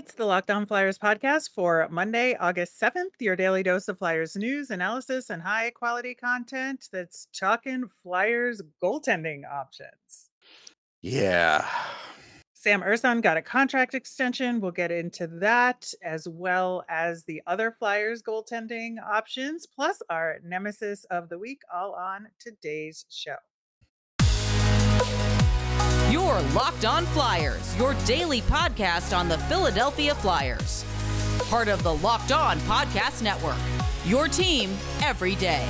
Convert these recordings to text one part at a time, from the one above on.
It's the Locked On Flyers podcast for Monday, August 7th, your daily dose of Flyers news, analysis, and high quality content that's talking Flyers goaltending options. Yeah. Sam Ersson got a contract extension. We'll get into that as well as the other Flyers goaltending options, plus our nemesis of the week, all on today's show. Your Locked On Flyers, your daily podcast on the Philadelphia Flyers. Part of the Locked On Podcast Network. Your team every day.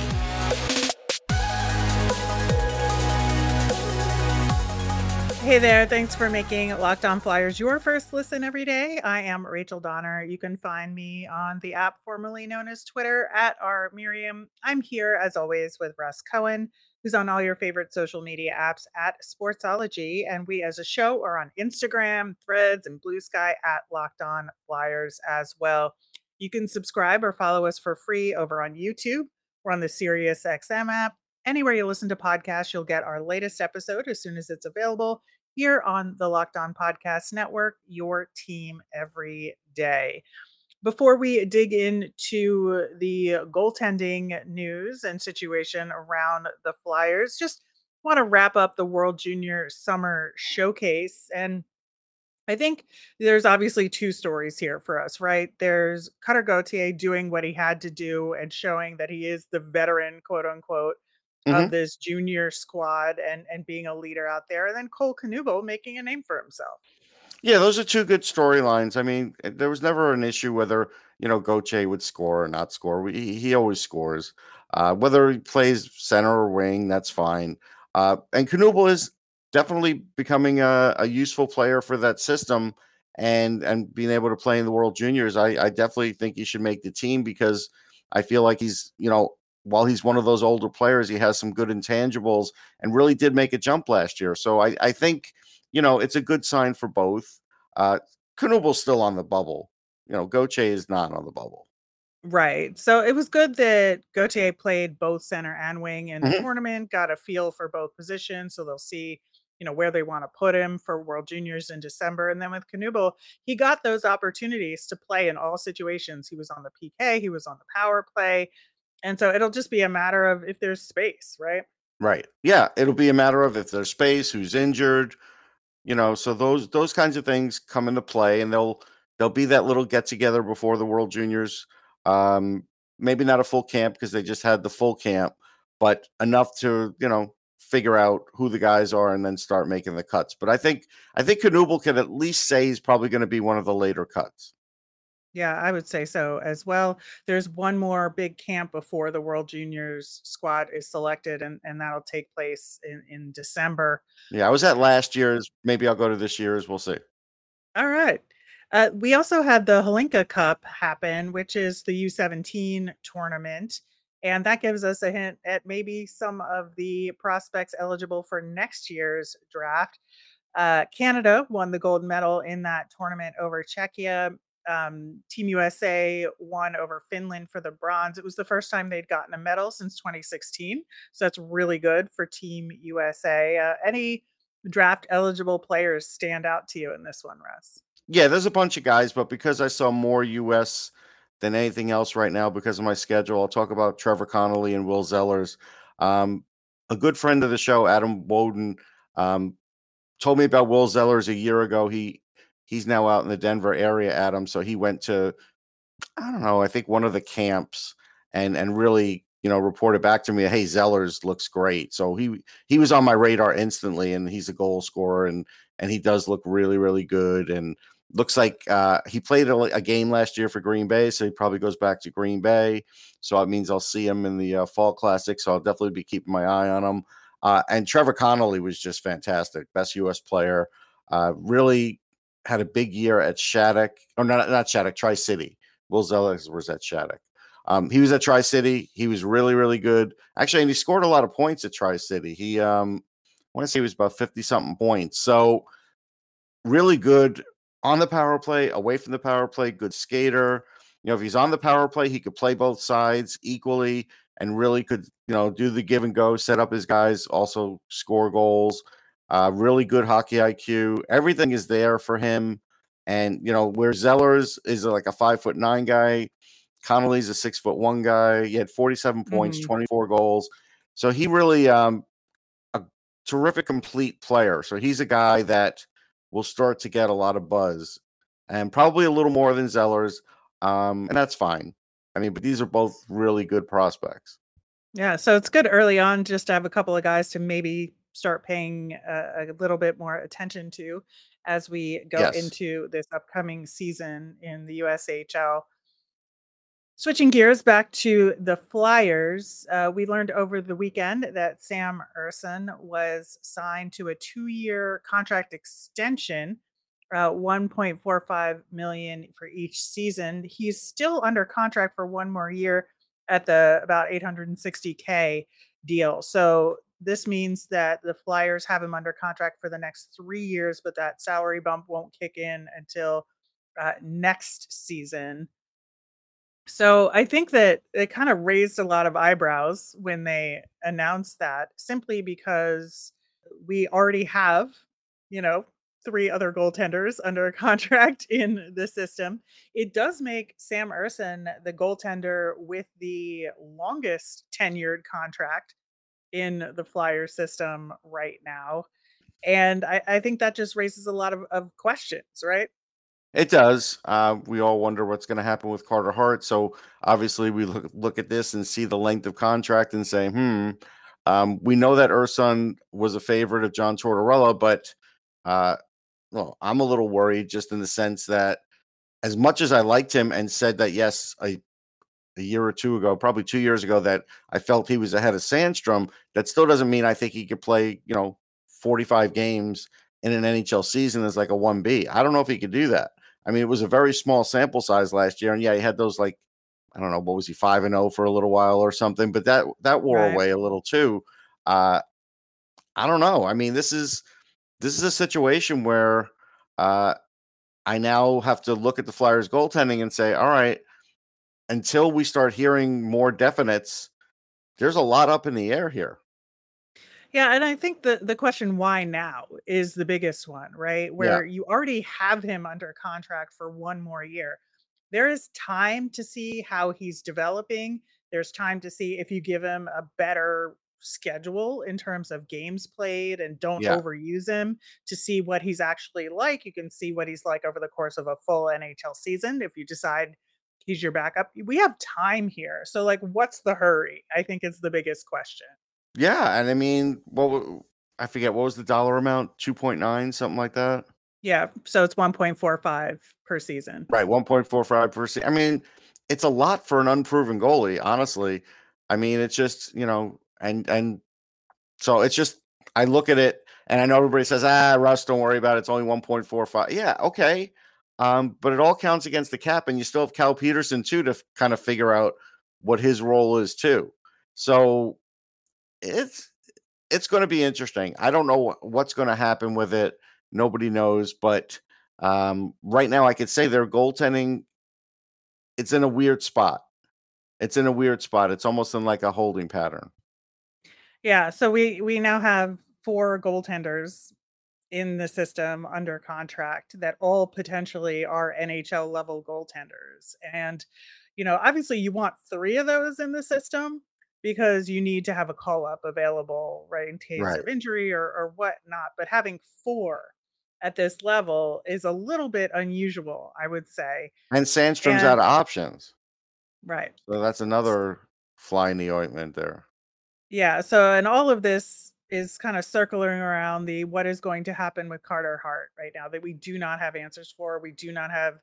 Hey there. Thanks for making Locked On Flyers your first listen every day. I am Rachel Donner. You can find me on the app formerly known as Twitter at R Miriam. I'm here as always with Russ Cohen, who's on all your favorite social media apps at Sportsology. And we as a show are on Instagram, Threads, and Bluesky at Locked On Flyers as well. You can subscribe or follow us for free over on YouTube. We're on the Sirius XM app Anywhere you listen to podcasts, you'll get our latest episode as soon as it's available here on the Locked On Podcast Network, your team every day. Before we dig into the goaltending news and situation around the Flyers, just want to wrap up the World Junior Summer Showcase. And I think there's obviously two stories here for us, right? There's Cutter Gauthier doing what he had to do and showing that he is the veteran, quote unquote, hmm of this junior squad and and being a leader out there, and then Cole Knuble making a name for himself. Yeah, those are two good storylines. I mean, eh, there was never an issue whether, you know, Gauthier would score or not score. He he always scores. Uh, whether he plays center or wing, that's fine. Uh, and Knuble is definitely becoming a, a useful player for that system and and being able to play in the World Juniors. I, I definitely think he should make the team because I feel like he's, you know, while he's one of those older players, he has some good intangibles and really did make a jump last year. So I, I think, you know, it's a good sign for both. Uh Knuble's still on the bubble. You know, Gauthier is not on the bubble. Right. So it was good that Gauthier played both center and wing in the Mhm. tournament, got a feel for both positions, so they'll see, you know, where they want to put him for World Juniors in December. And then with Knuble, he got those opportunities to play in all situations. He was on the PK, he was on the power play. And so it'll just be a matter of if there's space, right? Right. Yeah. It'll be a matter of if there's space, who's injured, you know, so those those kinds of things come into play and they'll they'll be that little get together before the World Juniors. Um, maybe not a full camp because they just had the full camp, but enough to, you know, figure out who the guys are and then start making the cuts. But I think I think Knuble can at least say he's probably going to be one of the later cuts. Yeah, I would say so as well. There's one more big camp before the World Juniors squad is selected, and, and that'll take place in, in December. Yeah, I was at last year's. Maybe I'll go to this year's. We'll see. All right. Uh, we also had the Hlinka Cup happen, which is the U17 tournament. And that gives us a hint at maybe some of the prospects eligible for next year's draft. Uh, Canada won the gold medal in that tournament over Czechia. Um, Team USA won over Finland for the bronze. It was the first time they'd gotten a medal since 2016. So that's really good for Team USA. Uh, any draft eligible players stand out to you in this one, Russ? Yeah, there's a bunch of guys, but because I saw more US than anything else right now because of my schedule, I'll talk about Trevor Connolly and Will Zellers. Um, a good friend of the show, Adam Woden, um, told me about Will Zellers a year ago. He he's now out in the Denver area, Adam. So he went to I don't know, I think one of the camps and and really, you know, reported back to me, hey, Zellers looks great. So he he was on my radar instantly and he's a goal scorer and and he does look really, really good. And looks like uh he played a, a game last year for Green Bay, so he probably goes back to Green Bay. So it means I'll see him in the uh, fall classic. So I'll definitely be keeping my eye on him. Uh, and Trevor Connolly was just fantastic, best U.S. player. Uh, really had a big year at Shattuck, or not, not Shattuck, Tri City. Will Zeller was at Shattuck. Um, he was at Tri City. He was really, really good. Actually, and he scored a lot of points at Tri City. He, um, I want to say he was about 50 something points. So, really good on the power play, away from the power play, good skater. You know, if he's on the power play, he could play both sides equally and really could, you know, do the give and go, set up his guys, also score goals. Uh, really good hockey IQ. Everything is there for him. And you know, where Zellers is like a five foot nine guy, Connolly's a six foot one guy. He had 47 points, Mhm. 24 goals. So he really um a terrific complete player. So he's a guy that will start to get a lot of buzz and probably a little more than Zellers. Um, and that's fine. I mean, but these are both really good prospects. Yeah, so it's good early on just to have a couple of guys to maybe start paying a, a little bit more attention to as we go Yes. into this upcoming season in the USHL. Switching gears back to the Flyers, uh, we learned over the weekend that Sam Ersson was signed to a two-year contract extension, uh, 1.45 million for each season. He's still under contract for one more year at the about 860k deal. So this means that the Flyers have him under contract for the next three years, but that salary bump won't kick in until uh, next season. So I think that it kind of raised a lot of eyebrows when they announced that simply because we already have, you know, three other goaltenders under contract in the system. It does make Sam Ersson the goaltender with the longest tenured contract in the Flyer system right now. And I, I think that just raises a lot of, of questions, right? It does. Uh, we all wonder what's going to happen with Carter Hart. So obviously, we look look at this and see the length of contract and say, hmm. Um, we know that Ersson was a favorite of John Tortorella, but uh, well, I'm a little worried just in the sense that as much as I liked him and said that yes, a a year or two ago, probably two years ago, that I felt he was ahead of Sandstrom. That still doesn't mean I think he could play, you know, 45 games in an NHL season as like a 1B. I don't know if he could do that. I mean, it was a very small sample size last year, and yeah, he had those like I don't know what was he five and zero for a little while or something, but that that wore Right. away a little too. Uh, I don't know. I mean, this is this is a situation where uh, I now have to look at the Flyers goaltending and say, all right, until we start hearing more definites, there's a lot up in the air here. Yeah, and I think the the question why now is the biggest one, right? Where you already have him under contract for one more year. There is time to see how he's developing. There's time to see if you give him a better schedule in terms of games played and don't Yeah. overuse him to see what he's actually like. You can see what he's like over the course of a full NHL season if you decide he's your backup. We have time here. So like what's the hurry? I think is the biggest question. Yeah, and I mean, what I forget what was the dollar amount? Two point nine, something like that. Yeah, so it's 1.45 per season. Right, one point four five per season. I mean, it's a lot for an unproven goalie. Honestly, I mean, it's just you know, and and so it's just I look at it, and I know everybody says, ah, Russ, don't worry about it. It's only one point four five. Yeah, okay, um, but it all counts against the cap, and you still have Cal Petersen too to f- kind of figure out what his role is too. So it's it's going to be interesting. I don't know wh- what's going to happen with it. Nobody knows, but um, right now I could say their goaltending. It's in a weird spot. It's in a weird spot. It's almost in like a holding pattern. Yeah, so we we now have 4 goaltenders in the system under contract that all potentially are NHL level goaltenders. And you know, obviously you want 3 of those in the system because you need to have a call up available, right, in case Right. of injury or or whatnot. But having 4 at this level is a little bit unusual, I would say. And Sandstrom's And out of options, right. so that's another fly in the ointment there. Yeah, so and all of this is kind of circling around the what is going to happen with Carter Hart right now that we do not have answers for. We do not have,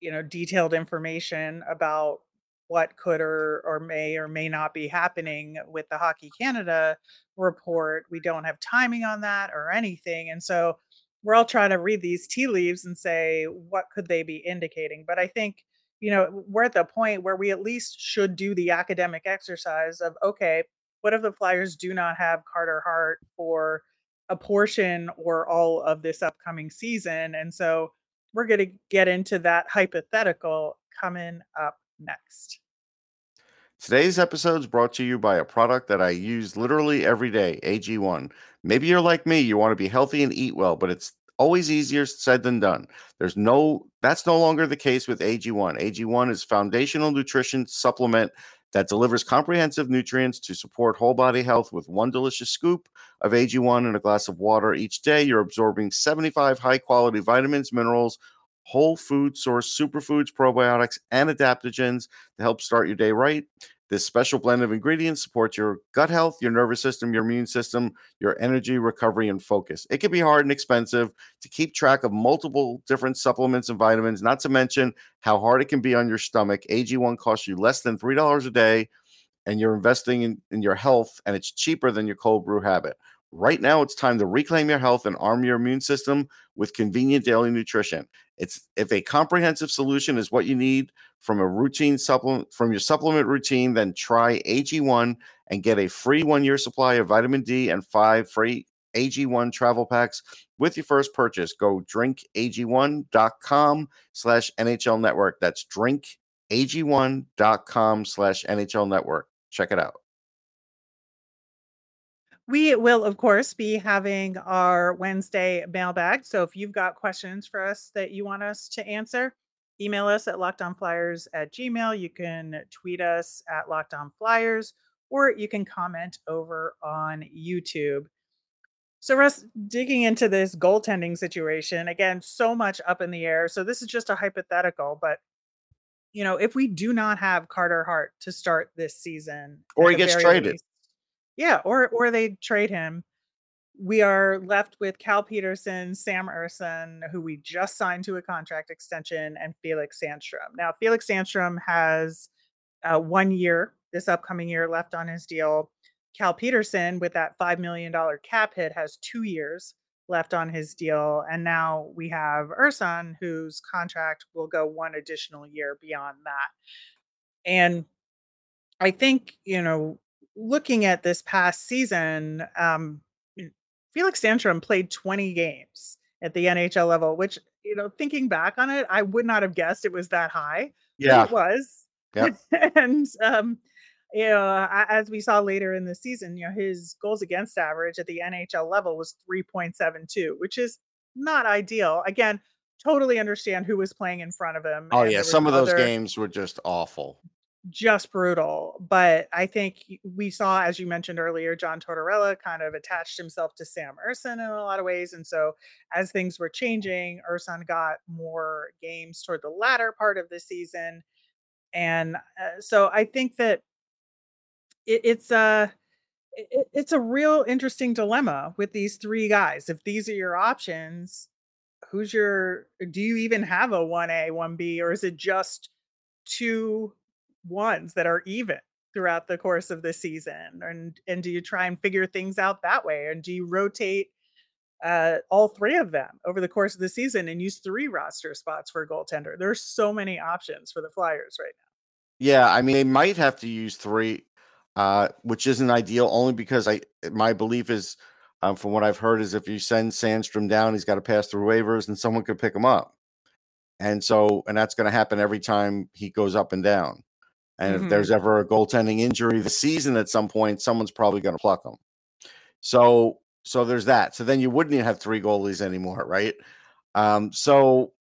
you know, detailed information about what could or or may or may not be happening with the Hockey Canada report. We don't have timing on that or anything. And so we're all trying to read these tea leaves and say what could they be indicating. But I think, you know, we're at the point where we at least should do the academic exercise of okay, what if the Flyers do not have Carter Hart for a portion or all of this upcoming season? And so we're going to get into that hypothetical coming up next. Today's episode is brought to you by a product that I use literally every day, AG1. Maybe you're like me, you want to be healthy and eat well, but it's always easier said than done. There's no that's no longer the case with AG1. AG1 is foundational nutrition supplement that delivers comprehensive nutrients to support whole body health with one delicious scoop of AG1 and a glass of water each day. You're absorbing 75 high quality vitamins, minerals, whole food source superfoods, probiotics, and adaptogens to help start your day right. This special blend of ingredients supports your gut health, your nervous system, your immune system, your energy, recovery, and focus. It can be hard and expensive to keep track of multiple different supplements and vitamins, not to mention how hard it can be on your stomach. AG1 costs you less than $3 a day, and you're investing in, in your health, and it's cheaper than your cold brew habit. Right now, it's time to reclaim your health and arm your immune system with convenient daily nutrition. It's if a comprehensive solution is what you need from a routine supplement from your supplement routine, then try AG1 and get a free one-year supply of vitamin D and five free AG1 travel packs with your first purchase. Go drinkag1.com slash NHL network. That's drinkag1.com slash NHL network. Check it out. We will, of course, be having our Wednesday mailbag. So if you've got questions for us that you want us to answer, email us at lockedonflyers at gmail. You can tweet us at lockedonflyers, or you can comment over on YouTube. So, Russ, digging into this goaltending situation, again, so much up in the air. So, this is just a hypothetical, but you know, if we do not have Carter Hart to start this season, Or he gets traded. least, yeah, or or they trade him. We are left with Cal Petersen, Sam Ersson, who we just signed to a contract extension, and Felix Sandstrom. Now, Felix Sandstrom has uh, one year this upcoming year left on his deal. Cal Petersen, with that $5 million cap hit, has two years left on his deal. And now we have Ersson, whose contract will go one additional year beyond that. And I think, you know, looking at this past season, um, Felix Sandstrom played 20 games at the NHL level, which, you know, thinking back on it, I would not have guessed it was that high, Yeah. it was. Yep. and, um, you know, as we saw later in the season, you know, his goals against average at the NHL level was 3.72, which is not ideal. Again, totally understand who was playing in front of him. Oh yeah, some of those other games were just awful. Just brutal. But I think we saw, as you mentioned earlier, John Tortorella kind of attached himself to Sam Ersson in a lot of ways. And so as things were changing, Ersson got more games toward the latter part of the season. And uh, so I think that it, it's a it, it- it's a real interesting dilemma with these three guys. If these are your options, who's your do you even have a 1A, 1B, or is it just two ones that are even throughout the course of the season? And and do you try and figure things out that way? And do you rotate uh, all three of them over the course of the season and use three roster spots for a goaltender? There's so many options for the Flyers right now. Yeah, I mean they might have to use three, uh, which isn't ideal. Only because I my belief is, um, from what I've heard, is if you send Sandstrom down, he's got to pass through waivers, and someone could pick him up. And so, and that's going to happen every time he goes up and down. And if there's ever a goaltending injury this season at some point, someone's probably going to pluck them. So, so there's that. So then you wouldn't even have three goalies anymore, right? Um, so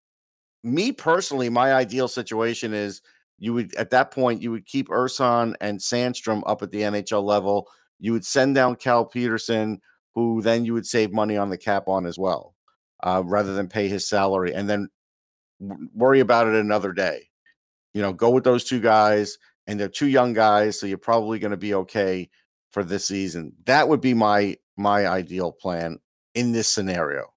me personally, my ideal situation is you would at that point you would keep Ersson and Sandstrom up at the NHL level. You would send down Cal Petersen, who then you would save money on the cap on as well, uh, rather than pay his salary and then w- worry about it another day. You know, go with those two guys, and they're two young guys, so you're probably going to be okay for this season. That would be my my ideal plan in this scenario.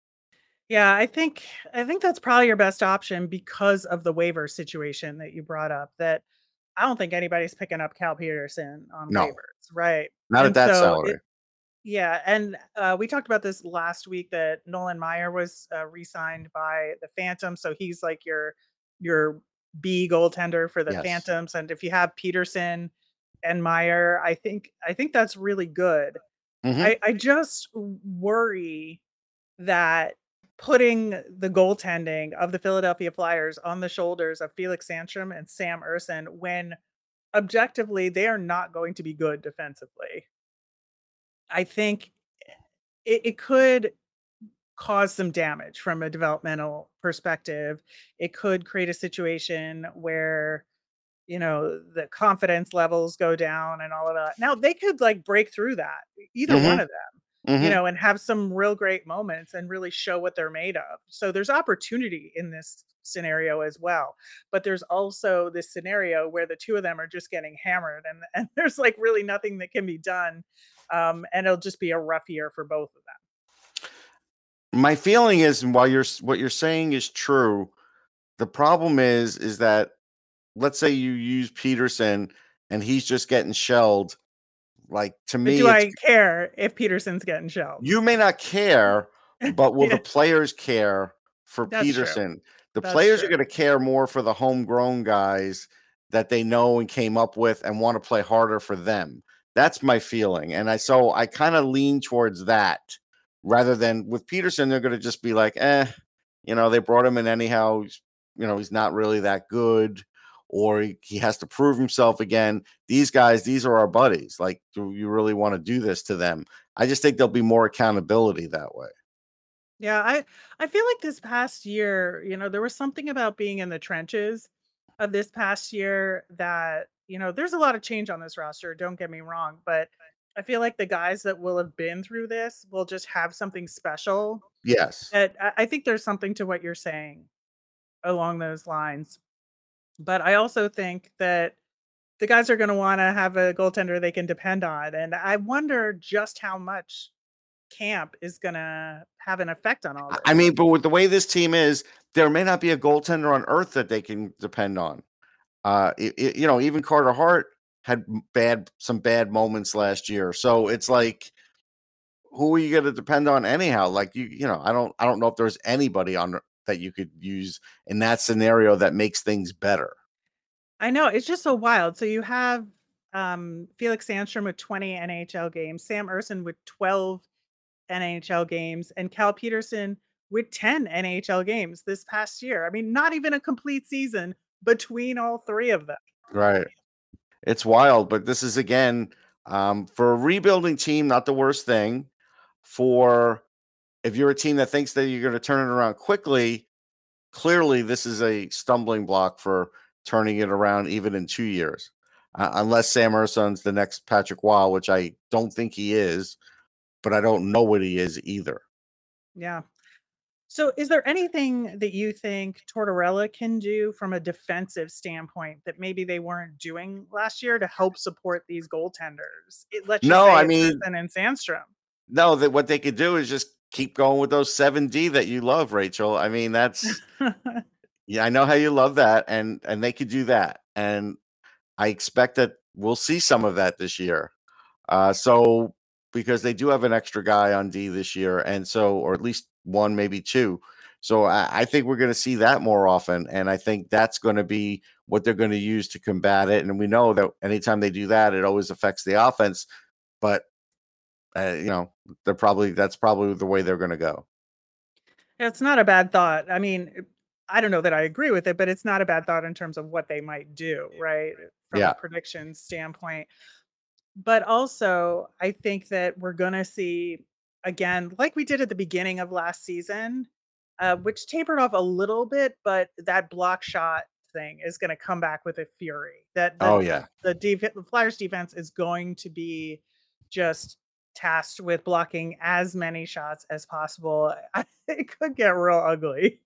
Yeah, I think I think that's probably your best option because of the waiver situation that you brought up. That I don't think anybody's picking up Cal Petersen on No. waivers, right? Not at that so salary. it, yeah, and uh, we talked about this last week that Nolan Maier was uh, re-signed by the Phantom, so he's like your your B goaltender for the Yes. Phantoms. And if you have Petersen and Maier, I think I think that's really good. Mhm. I, I just worry that putting the goaltending of the Philadelphia Flyers on the shoulders of Felix Sandstrom and Sam Ersson when objectively they are not going to be good defensively. I think it, it could cause some damage from a developmental perspective. It could create a situation where, you know, the confidence levels go down and all of that. Now they could like break through that, either one Mhm. of them, you Mhm. know, and have some real great moments and really show what they're made of. So there's opportunity in this scenario as well. But there's also this scenario where the 2 of them are just getting hammered and and there's like really nothing that can be done. Um, and it'll just be a rough year for both of them. My feeling is and while you're what you're saying is true, the problem is is that let's say you use Petersen and he's just getting shelled, like, to But me, do I care if Petersen's getting shelled? You may not care, but will Yeah. the players care for That's true. Petersen? The That's players are gonna care more for the homegrown guys that they know and came up with and wanna play harder for them. That's my feeling, and I so I kinda lean towards that rather than with Petersen, they're gonna just be like, "Eh," you know, they brought him in anyhow, you know, he's not really that good, or he he has to prove himself again. These guys, these are our buddies, like, do you really wanna do this to them? I just think there'll be more accountability that way. Yeah, I I feel like this past year, you know, there was something about being in the trenches of this past year that, you know, there's a lot of change on this roster, don't get me wrong, but I feel like the guys that will have been through this will just have something special Yes. that I I think there's something to what you're saying along those lines. But I also think that the guys are gonna wanna have a goaltender they can depend on, and I wonder just how much camp is gonna have an effect on all I I mean, but with the way this team is, there may not be a goaltender on earth that they can depend on. Uh, i i you know, even Carter Hart had bad some bad moments last year, so it's like who are you gonna depend on anyhow? Like, you you know, I don't I don't know if there's anybody on that you could use in that scenario that makes things better. I know, it's just so wild. So you have, um, Felix Sandstrom with 20 NHL games, Sam Ersson with 12 NHL games, and Cal Petersen with 10 NHL games this past year. I mean, not even a complete season between all 3 of them. Right. It's wild, but this is again, um, for a rebuilding team, not the worst thing. For if you're a team that thinks that you're gonna turn it around quickly, clearly this is a stumbling block for turning it around even in 2 years. Uh, unless Sam Ersson's the next Patrick Roy, which I don't think he is, but I don't know what he is either. Yeah. So is there anything that you think Tortorella can do from a defensive standpoint that maybe they weren't doing last year to help support these goaltenders? It let's No, I mean and Sandstrom. No, that what they could do is just keep going with those 7D that you love, Rachel. I mean, that's Yeah, I know how you love that, and and they could do that, and I expect that we'll see some of that this year. Uh, so because they do have an extra guy on D this year, and so or at least 1, maybe 2. So I I think we're gonna see that more often, and I think that's gonna be what they're gonna use to combat it, and we know that anytime they do that, it always affects the offense, but, uh, you know, they're probably that's probably the way they're gonna go. It's not a bad thought. I mean, I don't know that I agree with it, but it's not a bad thought in terms of what they might do, right? From a prediction standpoint. But also, I think that we're gonna see, again, like we did at the beginning of last season, uh, which tapered off a little bit, but that block shot thing is gonna come back with a fury. That Oh, the yeah. the defe the Flyers defense is going to be just tasked with blocking as many shots as possible. It could get real ugly.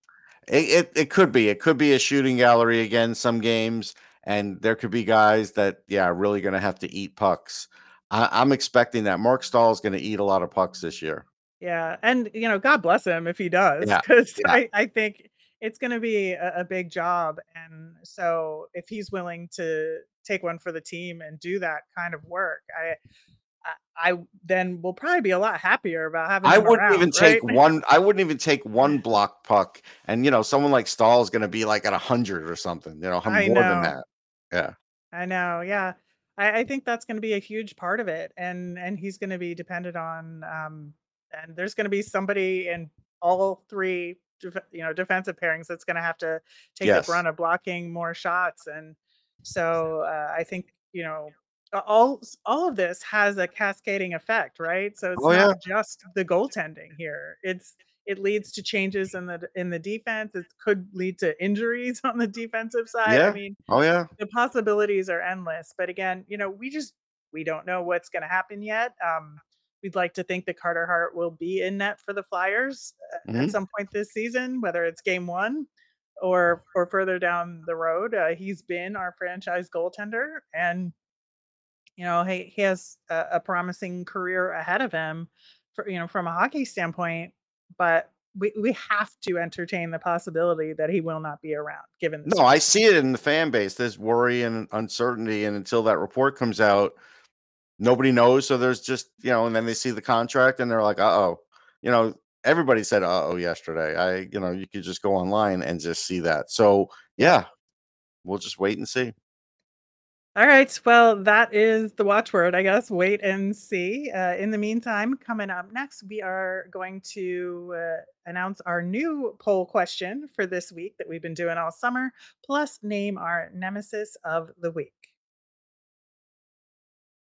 It it it could be. It could be a shooting gallery again some games, and there could be guys that, yeah, really gonna have to eat pucks. I I'm expecting that. Marc Staal is gonna eat a lot of pucks this year. Yeah, and, you know, God bless him if he does, because yeah. I I think it's gonna be a a big job, and so if he's willing to take one for the team and do that kind of work, I I I then will probably be a lot happier about having I wouldn't even around, take 1 I wouldn't even take 1 block puck, and, you know, someone like Staal is gonna be, like, at 100 or something, you know, more than that. Yeah. I know, yeah. I I think that's gonna be a huge part of it, and and he's gonna be dependent on, um and there's gonna be somebody in all 3 def you know, defensive pairings that's gonna have to take the Yes. brunt of blocking more shots, and so, uh, I think, you know, all all of this has a cascading effect, right? So it's Oh, yeah. not just the goaltending here. It's it leads to changes in the in the defense. It could lead to injuries on the defensive side. Yeah. I mean, Oh yeah. the possibilities are endless. But again, you know, we just we don't know what's going to happen yet. Um, we'd like to think that Carter Hart will be in net for the Flyers uh, Mhm. at some point this season, whether it's game one or or further down the road. Uh, he's been our franchise goaltender, and you know he he has a, a promising career ahead of him, for you know from a hockey standpoint. But we we have to entertain the possibility that he will not be around, given No, I see it in the fan base. There's worry and uncertainty, and until that report comes out, nobody knows. So there's just you know, and then they see the contract and they're like, "Uh oh," you know. Everybody said "uh oh" yesterday. I, you know, you could just go online and just see that. So yeah, we'll just wait and see. All right. Well, that is the watchword, I guess. Wait and see. Uh, in the meantime, coming up next, we are going to uh, announce our new poll question for this week that we've been doing all summer, plus name our nemesis of the week.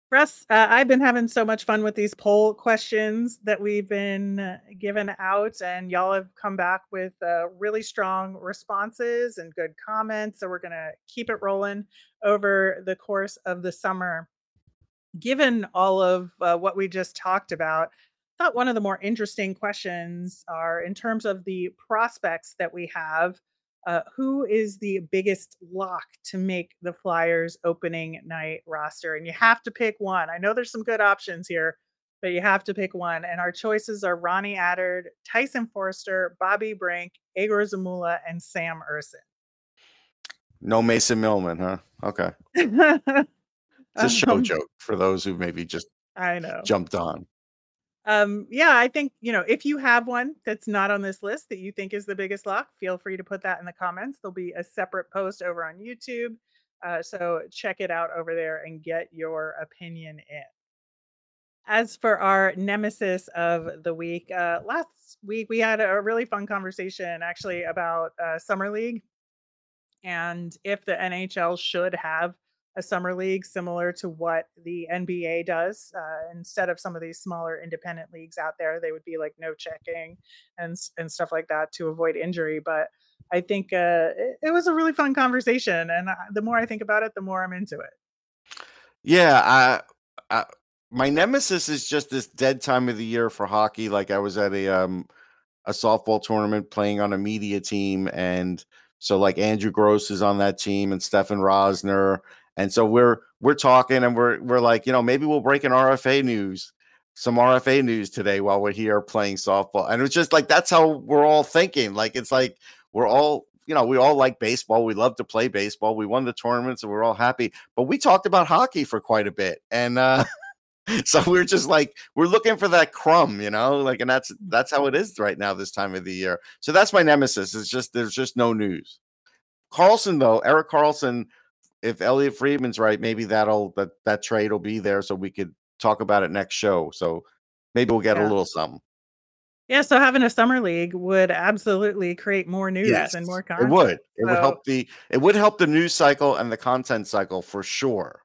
Russ, uh, I've been having so much fun with these poll questions that we've been given out, and y'all have come back with uh, really strong responses and good comments. So we're going to keep it rolling over the course of the summer. Given all of uh, what we just talked about, I thought one of the more interesting questions are in terms of the prospects that we have. Uh, who is the biggest lock to make the Flyers opening night roster? And you have to pick one. I know there's some good options here, but you have to pick one. And our choices are Ronnie Attard, Tyson Foerster, Bobby Brink, Egor Zamula, and Sam Ersson. No Mason Millman, huh? Okay, it's a show Um, joke for those who maybe just I know. jumped on. Um, yeah, I think, you know, if you have one that's not on this list that you think is the biggest lock, feel free to put that in the comments. There'll be a separate post over on YouTube. Uh, so check it out over there and get your opinion in. As for our nemesis of the week, uh, last week we had a really fun conversation actually about uh, Summer League and if the NHL should have a summer league similar to what the NBA does. Uh, instead of some of these smaller independent leagues out there, they would be like no checking and and stuff like that to avoid injury. But I think uh, it, it was a really fun conversation, and I, the more I think about it, the more I'm into it. Yeah, I, I my nemesis is just this dead time of the year for hockey. Like I was at a um a softball tournament playing on a media team, and so like Andrew Gross is on that team and Stefan Rosner, and so we're we're talking and we're we're like, you know, maybe we'll break an RFA news, some RFA news today while we're here playing softball, and it's just like that's how we're all thinking. Like it's like we're all. You know, we all like baseball. We love to play baseball. We won the tournaments and we're all happy. But we talked about hockey for quite a bit. And uh so we're just like we're looking for that crumb you know like and that's that's how it is right now this time of the year so that's my nemesis it's just there's just no news karlsson though erik karlsson if elliotte friedman's right maybe that'll that that trade will be there so we could talk about it next show so maybe we'll get a little something Yeah, so having a summer league would absolutely create more news yes and more content. it would it would help the it would help the news cycle and the content cycle for sure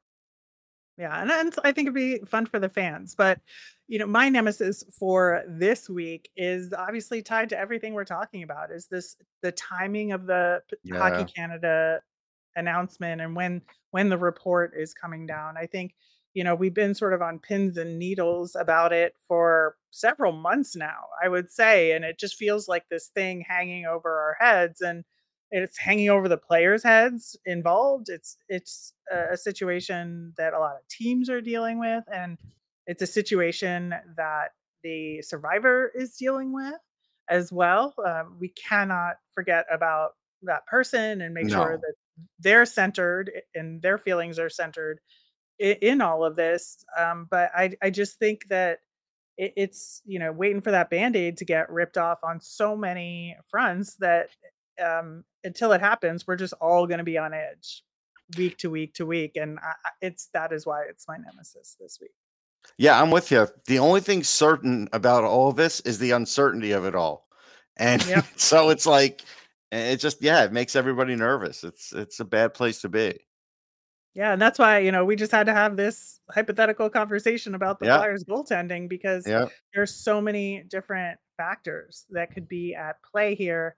Yeah, and, and I think it'd be fun for the fans. But you know, my nemesis for this week is obviously tied to everything we're talking about. Is this the timing of the Yeah. Hockey Canada announcement and when when the report is coming down? I think you know we've been sort of on pins and needles about it for several months now. I would say, and it just feels like this thing hanging over our heads and it's hanging over the players' heads involved. It's it's a, situation that a lot of teams are dealing with, and it's a situation that the survivor is dealing with as well. Um, we cannot forget about that person and make sure that they're centered and their feelings are centered in, in all of this. Um, but I I just think that it, it's you know waiting for that band-aid to get ripped off on so many fronts that um until it happens we're just all going to be on edge week to week to week and I- it's that is why it's my nemesis this week Yeah, I'm with you. The only thing certain about all of this is the uncertainty of it all. And Yep. so it's like it just yeah, it makes everybody nervous. It's it's a bad place to be. yeah and that's why you know we just had to have this hypothetical conversation about the Yeah. flyers goaltending because Yeah. there's so many different factors that could be at play here.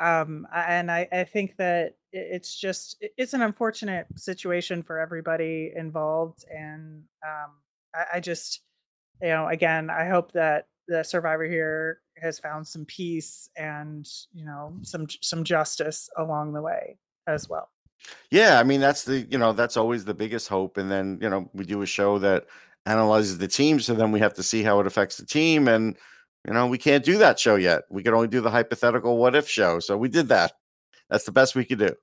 Um, and I, I think that it's just it's an unfortunate situation for everybody involved, and um, I, I just you know again I hope that the survivor here has found some peace and you know some some justice along the way as well. Yeah, I mean that's the you know that's always the biggest hope, and then you know we do a show that analyzes the team, so then we have to see how it affects the team, and you know we can't do that show yet. We can only do the hypothetical what if show, so we did that. That's the best we could do.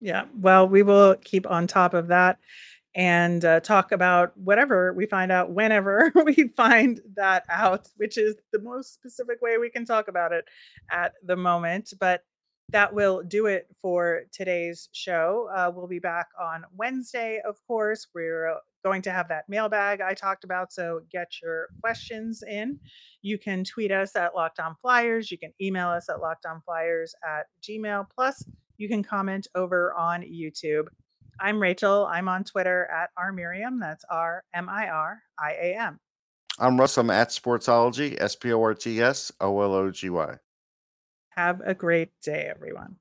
Yeah, well, we will keep on top of that and uh, talk about whatever we find out whenever we find that out, which is the most specific way we can talk about it at the moment. But that will do it for today's show. Uh, we'll be back on Wednesday, of course. We're going to have that mailbag I talked about. So get your questions in. You can tweet us at Locked On Flyers. You can email us at lockedonflyers at gmail. Plus, you can comment over on YouTube. I'm Rachel. I'm on Twitter at R Miriam. That's R M I R I A M. I'm Russ. I'm at Sportsology, S P O R T S O L O G Y. Have a great day, everyone.